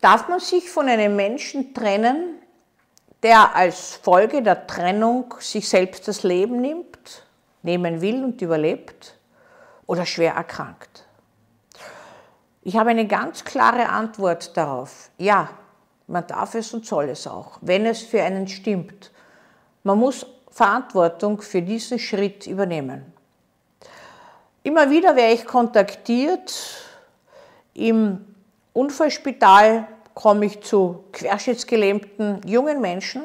Darf man sich von einem Menschen trennen, der als Folge der Trennung sich selbst das Leben nimmt, nehmen will und überlebt oder schwer erkrankt? Ich habe eine ganz klare Antwort darauf. Ja, man darf es und soll es auch, wenn es für einen stimmt. Man muss Verantwortung für diesen Schritt übernehmen. Immer wieder werde ich kontaktiert. Im Unfallspital komme ich zu querschnittsgelähmten jungen Menschen,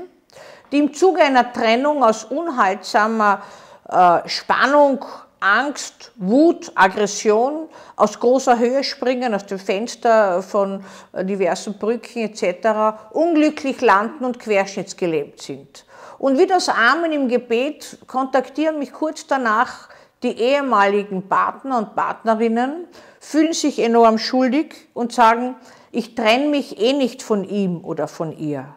die im Zuge einer Trennung aus unhaltsamer äh, Spannung, Angst, Wut, Aggression aus großer Höhe springen, aus dem Fenster von äh, diversen Brücken etc., unglücklich landen und querschnittsgelähmt sind. Und wie das Amen im Gebet kontaktieren mich kurz danach die ehemaligen Partner und Partnerinnen, fühlen sich enorm schuldig und sagen, ich trenne mich eh nicht von ihm oder von ihr.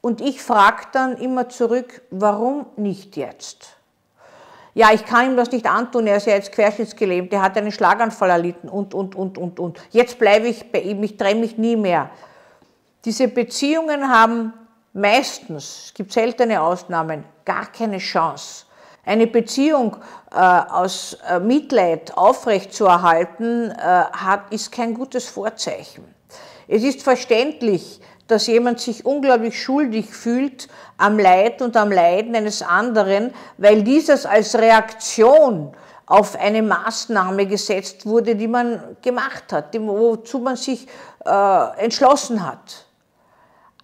Und ich frage dann immer zurück, warum nicht jetzt? Ja, ich kann ihm das nicht antun, er ist ja jetzt querschnittsgelähmt, er hat einen Schlaganfall erlitten und, und, und, und, und. Jetzt bleibe ich bei ihm, ich trenne mich nie mehr. Diese Beziehungen haben meistens, es gibt seltene Ausnahmen, gar keine Chance. Eine Beziehung äh, aus äh, Mitleid aufrechtzuerhalten, äh, hat, ist kein gutes Vorzeichen. Es ist verständlich, dass jemand sich unglaublich schuldig fühlt am Leid und am Leiden eines anderen, weil dieses als Reaktion auf eine Maßnahme gesetzt wurde, die man gemacht hat, wozu man sich äh, entschlossen hat.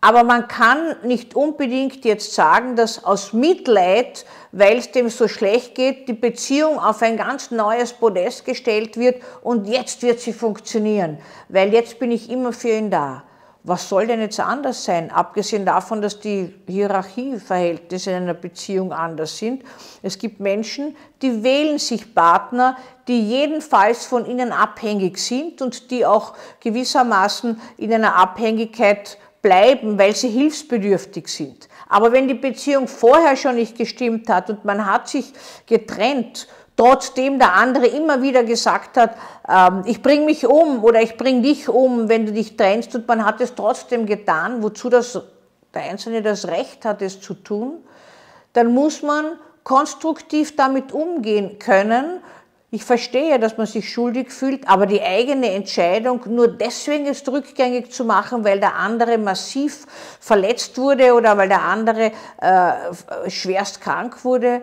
Aber man kann nicht unbedingt jetzt sagen, dass aus Mitleid, weil es dem so schlecht geht, die Beziehung auf ein ganz neues Podest gestellt wird und jetzt wird sie funktionieren, weil jetzt bin ich immer für ihn da. Was soll denn jetzt anders sein, abgesehen davon, dass die Hierarchieverhältnisse in einer Beziehung anders sind? Es gibt Menschen, die wählen sich Partner, die jedenfalls von ihnen abhängig sind und die auch gewissermaßen in einer Abhängigkeit bleiben, weil sie hilfsbedürftig sind. Aber wenn die Beziehung vorher schon nicht gestimmt hat und man hat sich getrennt, trotzdem der andere immer wieder gesagt hat, ähm, ich bringe mich um oder ich bringe dich um, wenn du dich trennst und man hat es trotzdem getan, wozu das, der Einzelne das Recht hat, es zu tun, dann muss man konstruktiv damit umgehen können ich verstehe, dass man sich schuldig fühlt, aber die eigene Entscheidung nur deswegen ist rückgängig zu machen, weil der andere massiv verletzt wurde oder weil der andere äh, schwerst krank wurde,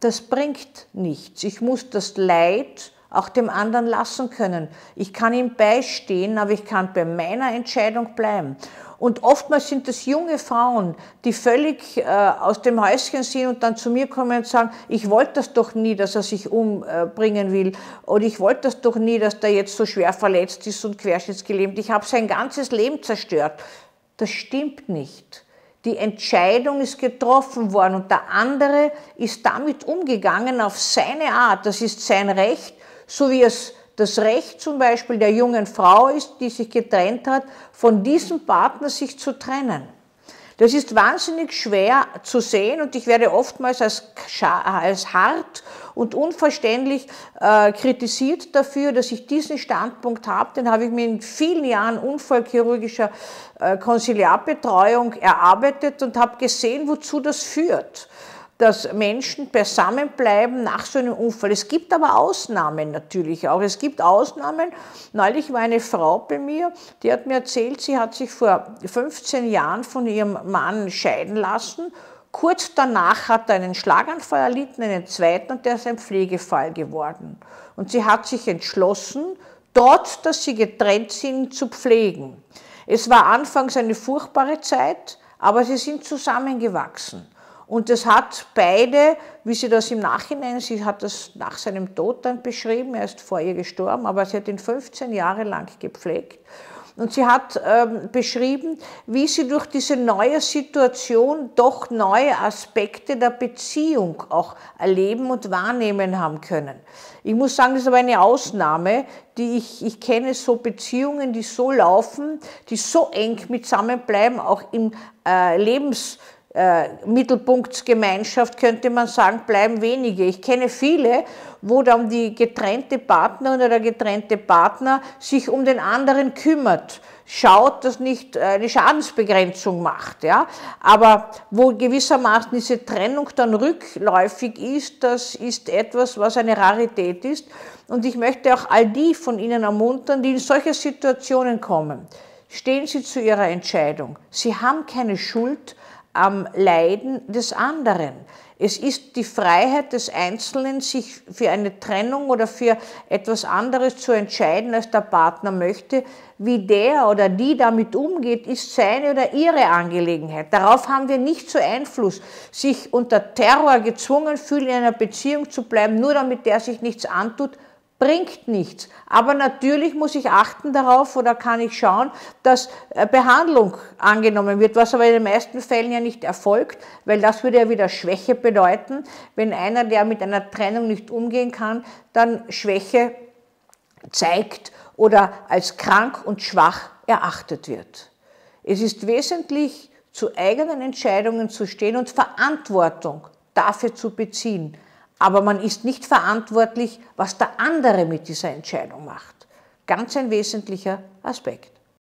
das bringt nichts. Ich muss das Leid auch dem anderen lassen können. Ich kann ihm beistehen, aber ich kann bei meiner Entscheidung bleiben. Und oftmals sind es junge Frauen, die völlig äh, aus dem Häuschen sind und dann zu mir kommen und sagen, ich wollte das doch nie, dass er sich umbringen will. Oder ich wollte das doch nie, dass der jetzt so schwer verletzt ist und querschnittsgelähmt. Ich habe sein ganzes Leben zerstört. Das stimmt nicht. Die Entscheidung ist getroffen worden und der andere ist damit umgegangen auf seine Art. Das ist sein Recht, so wie es das Recht zum Beispiel der jungen Frau ist, die sich getrennt hat, von diesem Partner sich zu trennen. Das ist wahnsinnig schwer zu sehen und ich werde oftmals als, als hart und unverständlich äh, kritisiert dafür, dass ich diesen Standpunkt habe. Den habe ich mir in vielen Jahren unfallchirurgischer äh, Konsiliarbetreuung erarbeitet und habe gesehen, wozu das führt dass Menschen beisammenbleiben nach so einem Unfall. Es gibt aber Ausnahmen natürlich auch. Es gibt Ausnahmen. Neulich war eine Frau bei mir, die hat mir erzählt, sie hat sich vor 15 Jahren von ihrem Mann scheiden lassen. Kurz danach hat er einen Schlaganfall erlitten, einen zweiten, und der ist ein Pflegefall geworden. Und sie hat sich entschlossen, dort, dass sie getrennt sind, zu pflegen. Es war anfangs eine furchtbare Zeit, aber sie sind zusammengewachsen. Und das hat beide, wie sie das im Nachhinein, sie hat das nach seinem Tod dann beschrieben, er ist vor ihr gestorben, aber sie hat ihn 15 Jahre lang gepflegt. Und sie hat ähm, beschrieben, wie sie durch diese neue Situation doch neue Aspekte der Beziehung auch erleben und wahrnehmen haben können. Ich muss sagen, das ist aber eine Ausnahme, die ich, ich kenne so Beziehungen, die so laufen, die so eng mit zusammenbleiben, auch im äh, Lebens äh, Mittelpunktsgemeinschaft, könnte man sagen, bleiben wenige. Ich kenne viele, wo dann die getrennte Partnerin oder der getrennte Partner sich um den anderen kümmert schaut, dass nicht eine Schadensbegrenzung macht. Ja? Aber wo gewissermaßen diese Trennung dann rückläufig ist, das ist etwas, was eine Rarität ist. Und ich möchte auch all die von Ihnen ermuntern, die in solche Situationen kommen. Stehen Sie zu Ihrer Entscheidung. Sie haben keine Schuld am Leiden des anderen. Es ist die Freiheit des Einzelnen, sich für eine Trennung oder für etwas anderes zu entscheiden, als der Partner möchte. Wie der oder die damit umgeht, ist seine oder ihre Angelegenheit. Darauf haben wir nicht so Einfluss. Sich unter Terror gezwungen fühlen, in einer Beziehung zu bleiben, nur damit der sich nichts antut, bringt nichts. Aber natürlich muss ich achten darauf oder kann ich schauen, dass äh, Behandlung angenommen wird, was aber in den meisten Fällen ja nicht erfolgt, weil das würde ja wieder Schwäche bedeuten. Wenn einer, der mit einer Trennung nicht umgehen kann, dann Schwäche zeigt oder als krank und schwach erachtet wird. Es ist wesentlich, zu eigenen Entscheidungen zu stehen und Verantwortung dafür zu beziehen aber man ist nicht verantwortlich, was der andere mit dieser Entscheidung macht. Ganz ein wesentlicher Aspekt.